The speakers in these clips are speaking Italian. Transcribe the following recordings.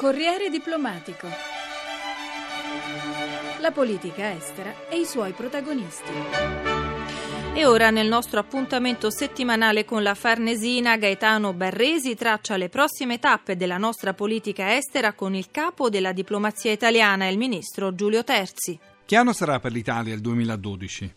Corriere diplomatico. La politica estera e i suoi protagonisti. E ora nel nostro appuntamento settimanale con la Farnesina, Gaetano Barresi traccia le prossime tappe della nostra politica estera con il capo della diplomazia italiana, il ministro Giulio Terzi. Che anno sarà per l'Italia il 2012?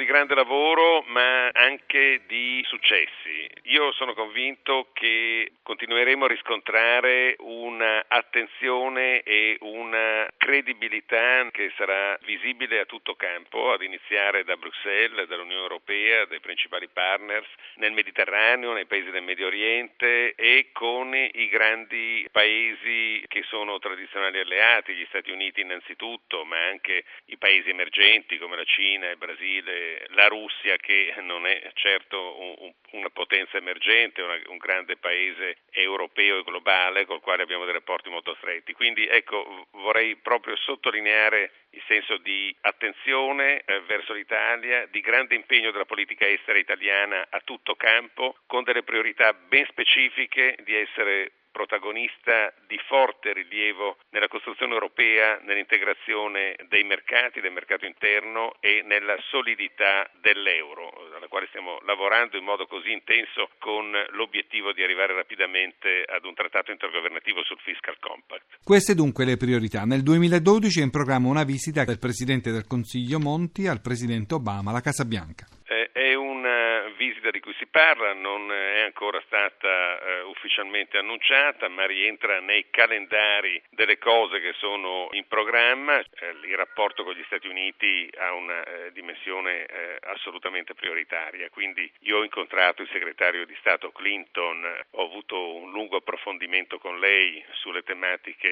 Di grande lavoro ma anche di successi. Io sono convinto che continueremo a riscontrare un'attenzione e una credibilità che sarà visibile a tutto campo, ad iniziare da Bruxelles, dall'Unione Europea, dai principali partners nel Mediterraneo, nei paesi del Medio Oriente e con i grandi paesi che sono tradizionali alleati, gli Stati Uniti innanzitutto, ma anche i paesi emergenti come la Cina, il Brasile La Russia che non è certo un, una potenza emergente, una, un grande paese europeo e globale col quale abbiamo dei rapporti molto stretti. Quindi ecco, vorrei proprio sottolineare il senso di attenzione eh, verso l'Italia, di grande impegno della politica estera italiana a tutto campo, con delle priorità ben specifiche di essere protagonista di forte rilievo nella costruzione europea, nell'integrazione dei mercati, del mercato interno e nella solidità dell'euro, alla quale stiamo lavorando in modo così intenso con l'obiettivo di arrivare rapidamente ad un trattato intergovernativo sul fiscal compact. Queste dunque le priorità. Nel 2012 è in programma una visita del Presidente del Consiglio Monti al Presidente Obama alla Casa Bianca. Eh, è una visita di cui si parla, non è ancora stata eh, ufficialmente annunciata, ma rientra nei calendari delle cose che sono in programma. Eh, il rapporto con gli Stati Uniti ha una eh, dimensione eh, assolutamente prioritaria, quindi io ho incontrato il segretario di Stato Clinton, ho avuto un lungo approfondimento con lei sulle tematiche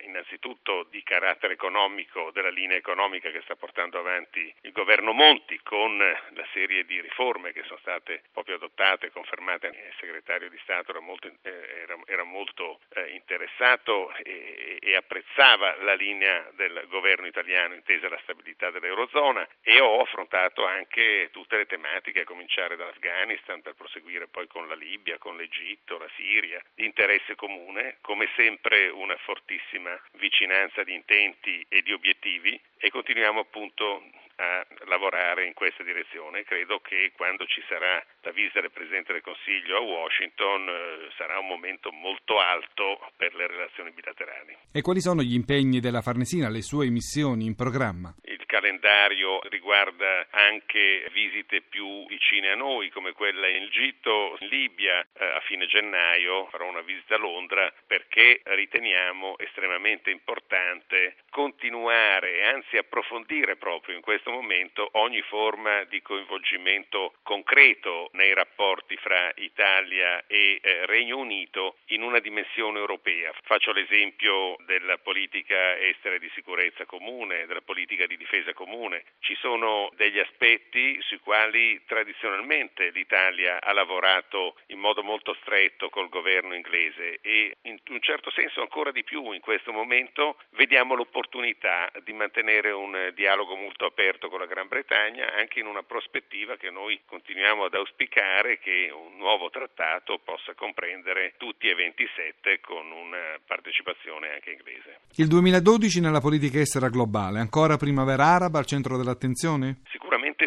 eh, innanzitutto di carattere economico, della linea economica che sta portando avanti il governo Monti con la serie di riforme che sono state proprio adottate confermate. Il segretario di Stato era molto, eh, era, era molto eh, interessato e, e, apprezzava la linea del governo italiano intesa la stabilità dell'Eurozona e ho affrontato anche tutte le tematiche, a cominciare dall'Afghanistan per proseguire poi con la Libia, con l'Egitto, la Siria, di interesse comune, come sempre una fortissima vicinanza di intenti e di obiettivi e continuiamo appunto a lavorare in questa direzione. Credo che quando ci sarà la visita del Presidente del Consiglio a Washington eh, sarà un momento molto alto per le relazioni bilaterali. E quali sono gli impegni della Farnesina, le sue missioni in programma? Calendario riguarda anche visite più vicine a noi, come quella in Egitto, in Libia eh, a fine gennaio. Farò una visita a Londra perché riteniamo estremamente importante continuare, anzi approfondire proprio in questo momento ogni forma di coinvolgimento concreto nei rapporti fra Italia e eh, Regno Unito in una dimensione europea. Faccio l'esempio della politica estera e di sicurezza comune, della politica di difesa comune. Ci sono degli aspetti sui quali tradizionalmente l'Italia ha lavorato in modo molto stretto col governo inglese e in un certo senso ancora di più in questo momento vediamo l'opportunità di mantenere un dialogo molto aperto con la Gran Bretagna anche in una prospettiva che noi continuiamo ad auspicare che un nuovo trattato possa comprendere tutti e 27 con una partecipazione anche inglese. Il 2012 nella politica estera globale, ancora primavera araba al centro dell'attenzione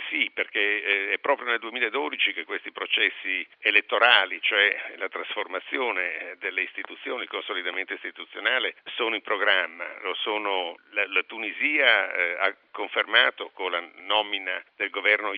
sì, perché eh, è proprio nel 2012 che questi processi elettorali, cioè la trasformazione delle istituzioni, il consolidamento istituzionale, sono in programma, sono la, la Tunisia eh, ha confermato con la nomina del governo,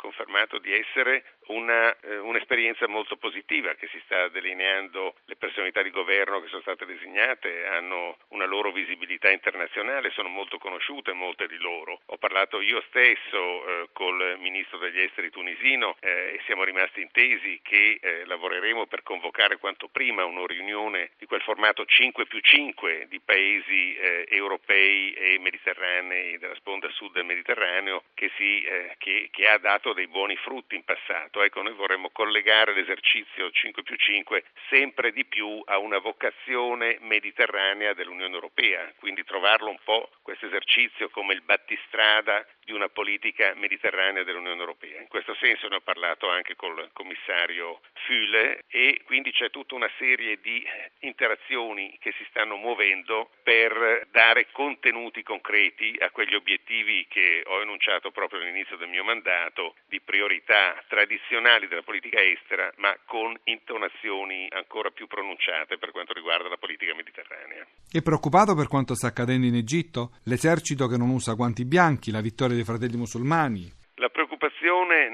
di essere una, eh, un'esperienza molto positiva che si sta delineando, le personalità di governo che sono state designate hanno una loro visibilità internazionale, sono molto conosciute molte di loro. Ho parlato io stesso eh, col ministro degli esteri tunisino eh, e siamo rimasti intesi che eh, lavoreremo per convocare quanto prima una riunione di quel formato 5 più 5 di paesi eh, europei e mediterranei della sponda sud del Mediterraneo che, si, eh, che, che ha dato dei buoni frutti in passato ecco, noi vorremmo collegare l'esercizio 5 più 5 sempre di più a una vocazione mediterranea dell'Unione Europea, quindi trovarlo un po' questo esercizio come il battistrada di una politica mediterranea dell'Unione Europea. In questo senso ne ho parlato anche col commissario Füle e quindi c'è tutta una serie di interazioni che si stanno muovendo per dare contenuti concreti a quegli obiettivi che ho enunciato proprio all'inizio del mio mandato di priorità tradizionali della politica estera ma con intonazioni ancora più pronunciate per quanto riguarda la politica mediterranea. È preoccupato per quanto sta accadendo in Egitto? L'esercito che non usa guanti bianchi, la vittoria dei fratelli musulmani?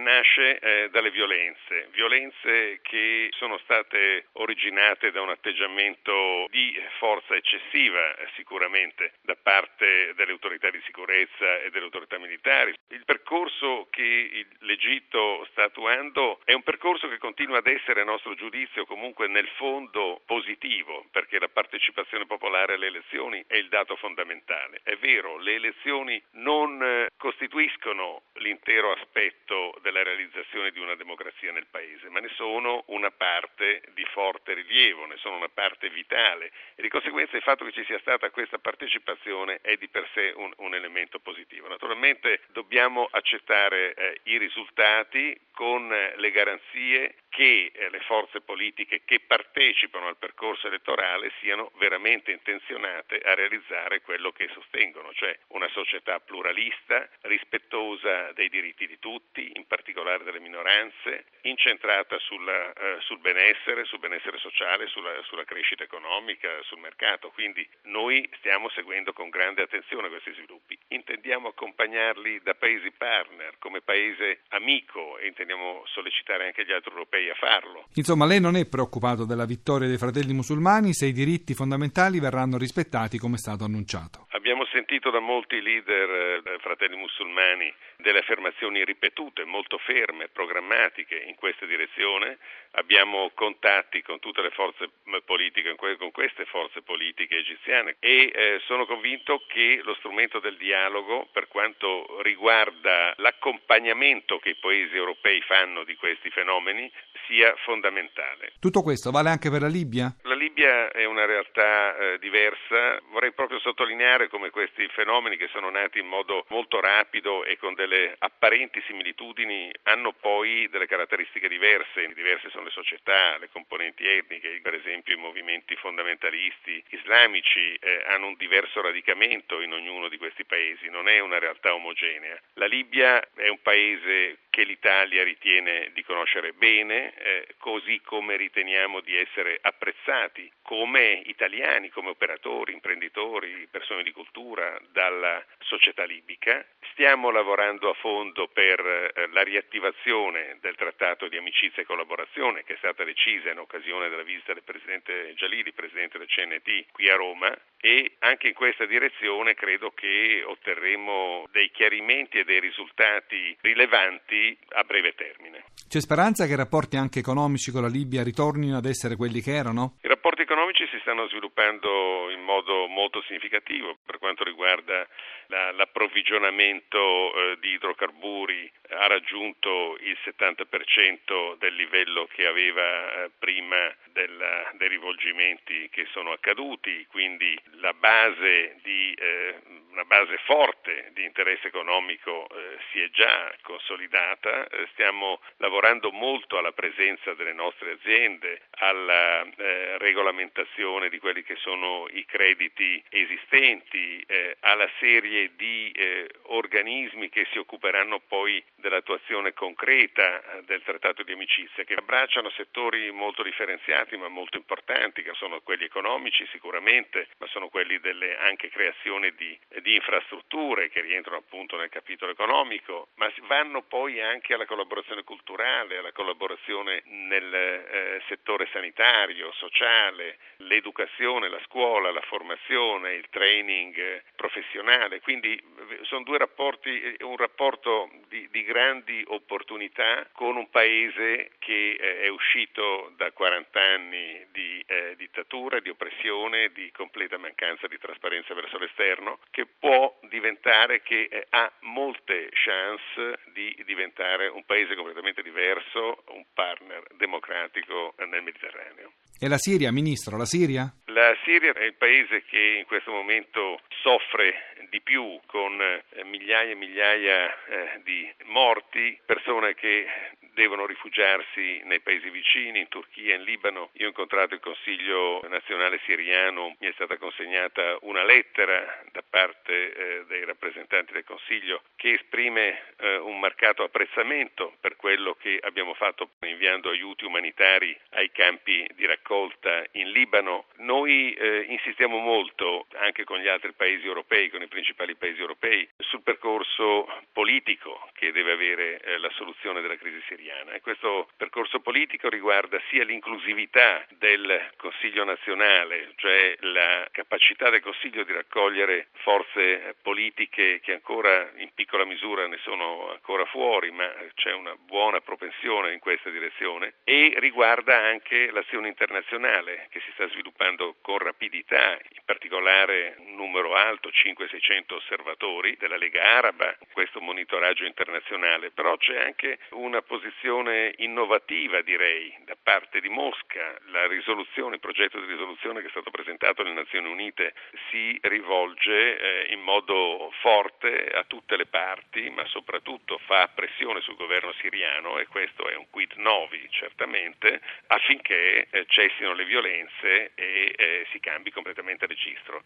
Nasce eh, dalle violenze, violenze che sono state originate da un atteggiamento di forza eccessiva sicuramente da parte delle autorità di sicurezza e delle autorità militari. Il percorso che l'Egitto sta attuando è un percorso che continua ad essere a nostro giudizio comunque nel fondo positivo perché la partecipazione popolare alle elezioni è il dato fondamentale. È vero, le elezioni non eh, costituiscono l'intero intero aspetto della realizzazione di una democrazia nel Paese, ma ne sono una parte di forte rilievo, ne sono una parte vitale e di conseguenza il fatto che ci sia stata questa partecipazione è di per sé un, un elemento positivo. Naturalmente dobbiamo accettare eh, i risultati con le garanzie che eh, le forze politiche che partecipano al percorso elettorale siano veramente intenzionate a realizzare quello che sostengono, cioè una società pluralista, rispettosa dei diritti di tutti, in particolare delle minoranze, incentrata sulla, eh, sul benessere, sul benessere sociale, sulla, sulla crescita economica, sul mercato. Quindi noi stiamo seguendo con grande attenzione questi sviluppi. Intendiamo accompagnarli da paesi partner, come paese amico e intendiamo sollecitare anche gli altri europei a farlo. Insomma, lei non è preoccupato della vittoria dei fratelli musulmani se i diritti fondamentali verranno rispettati come è stato annunciato. Abbiamo sentito da molti leader eh, fratelli musulmani delle affermazioni ripetute, molto ferme, programmatiche in questa direzione. Abbiamo contatti con tutte le forze politiche, con queste forze politiche egiziane e eh, sono convinto che lo strumento del dialogo, per quanto riguarda l'accompagnamento che i paesi europei fanno di questi fenomeni, sia fondamentale. Tutto questo vale anche per la Libia? La Libia è una realtà eh, diversa. Vorrei proprio sottolineare come questi fenomeni che sono nati in modo molto rapido e con delle apparenti similitudini hanno poi delle caratteristiche diverse. Diverse sono le società, le componenti etniche, per esempio i movimenti fondamentalisti islamici eh, hanno un diverso radicamento in ognuno di questi paesi, non è una realtà omogenea. La Libia è un paese che l'Italia ritiene di conoscere bene, eh, così come riteniamo di essere apprezzati come italiani, come operatori, imprenditori, persone di cultura dalla società libica. Stiamo lavorando a fondo per eh, la riattivazione del trattato di amicizia e collaborazione che è stata decisa in occasione della visita del Presidente Gialili, Presidente del CNT, qui a Roma e anche in questa direzione credo che otterremo dei chiarimenti e dei risultati rilevanti a breve termine. C'è speranza che i rapporti anche economici con la Libia ritornino ad essere quelli che erano? I rapporti economici si stanno sviluppando in modo molto significativo per quanto riguarda la, l'approvvigionamento eh, di idrocarburi ha raggiunto il 70% del livello che aveva eh, prima della, dei rivolgimenti che sono accaduti, quindi la base di eh, una base forte di interesse economico eh, si è già consolidata, eh, stiamo lavorando molto alla presenza delle nostre aziende, alla eh, regolamentazione di quelli che sono i crediti esistenti, eh, alla serie di eh, organismi che si occuperanno poi dell'attuazione concreta eh, del trattato di amicizia, che abbracciano settori molto differenziati ma molto importanti, che sono quelli economici sicuramente, ma sono quelli delle anche creazione di, di infrastrutture che rientrano appunto nel capitolo economico, ma vanno poi anche alla collaborazione culturale, alla collaborazione nel eh, settore sanitario, sociale, l'educazione, la scuola, la formazione, il training eh, professionale. Quindi sono due rapporti, eh, un rapporto di, di grandi opportunità con un paese che eh, è uscito da 40 anni di eh, dittatura, di oppressione, di completa mancanza di trasparenza verso l'esterno, che può diventare, che eh, ha molte chance di diventare un paese completamente diverso, un partner democratico nel Mediterraneo. E la Siria, Ministro, la Siria? La Siria è il paese che in questo momento soffre di più con eh, migliaia e migliaia eh, di morti, persone che devono rifugiarsi nei paesi vicini, in Turchia, in Libano. Io ho incontrato il Consiglio nazionale siriano, mi è stata consegnata una lettera da parte eh, dei rappresentanti del Consiglio che esprime un marcato apprezzamento per quello che abbiamo fatto inviando aiuti umanitari ai campi di raccolta in Libano. Noi eh, insistiamo molto anche con gli altri paesi europei, con i principali paesi europei, sul percorso politico che deve avere eh, la soluzione della crisi siriana. E questo percorso politico riguarda sia l'inclusività del Consiglio nazionale, cioè la capacità del Consiglio di raccogliere forze politiche che ancora in piccola misura ne sono ancora fuori, ma c'è una buona propensione in questa direzione e riguarda anche l'azione internazionale che si sta sviluppando con rapidità, in particolare un numero alto, 500-600 osservatori della Lega Araba, questo monitoraggio internazionale, però c'è anche una posizione innovativa direi da parte di Mosca, la risoluzione, il progetto di risoluzione che è stato presentato alle Nazioni Unite si rivolge eh, in modo forte a tutte le parti, ma soprattutto fa pressione sul governo siriano e questo è un quid novi certamente affinché eh, cessino le violenze e eh, si cambi completamente registro.